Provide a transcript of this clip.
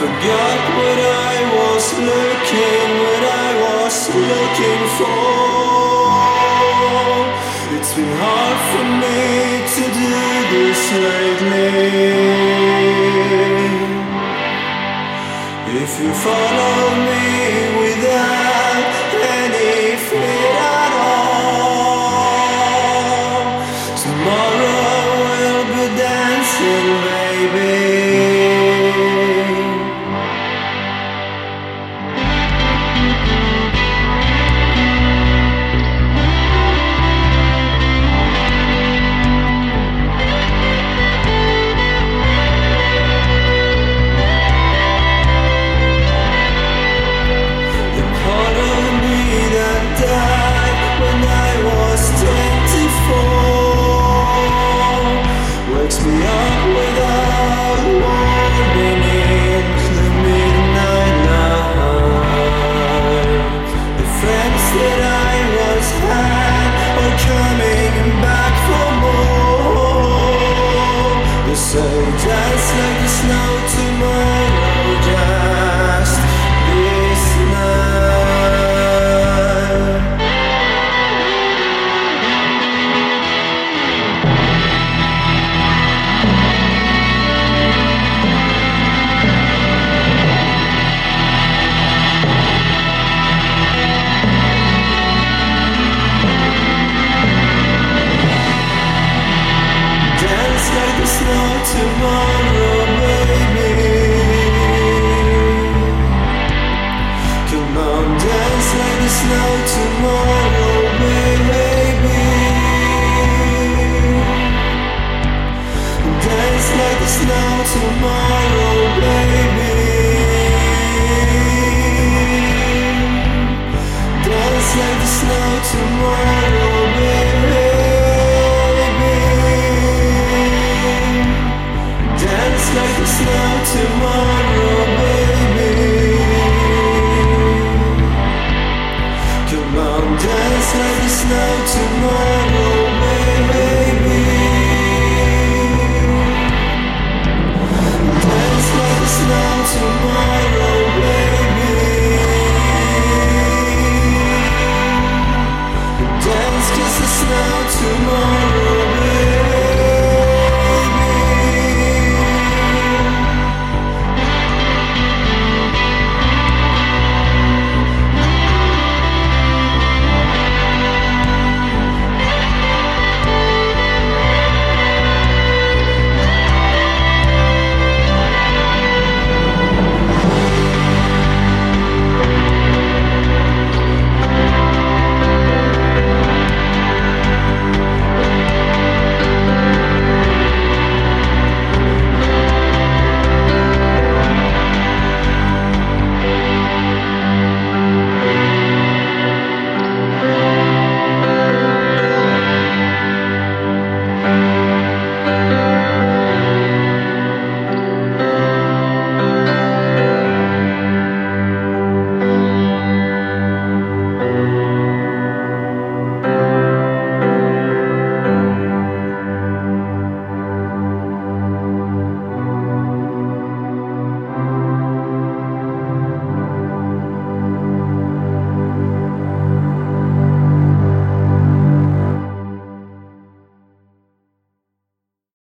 forgot what I was looking, what I was looking for. It's been hard for me to do this lately. If you follow me without tomorrow. to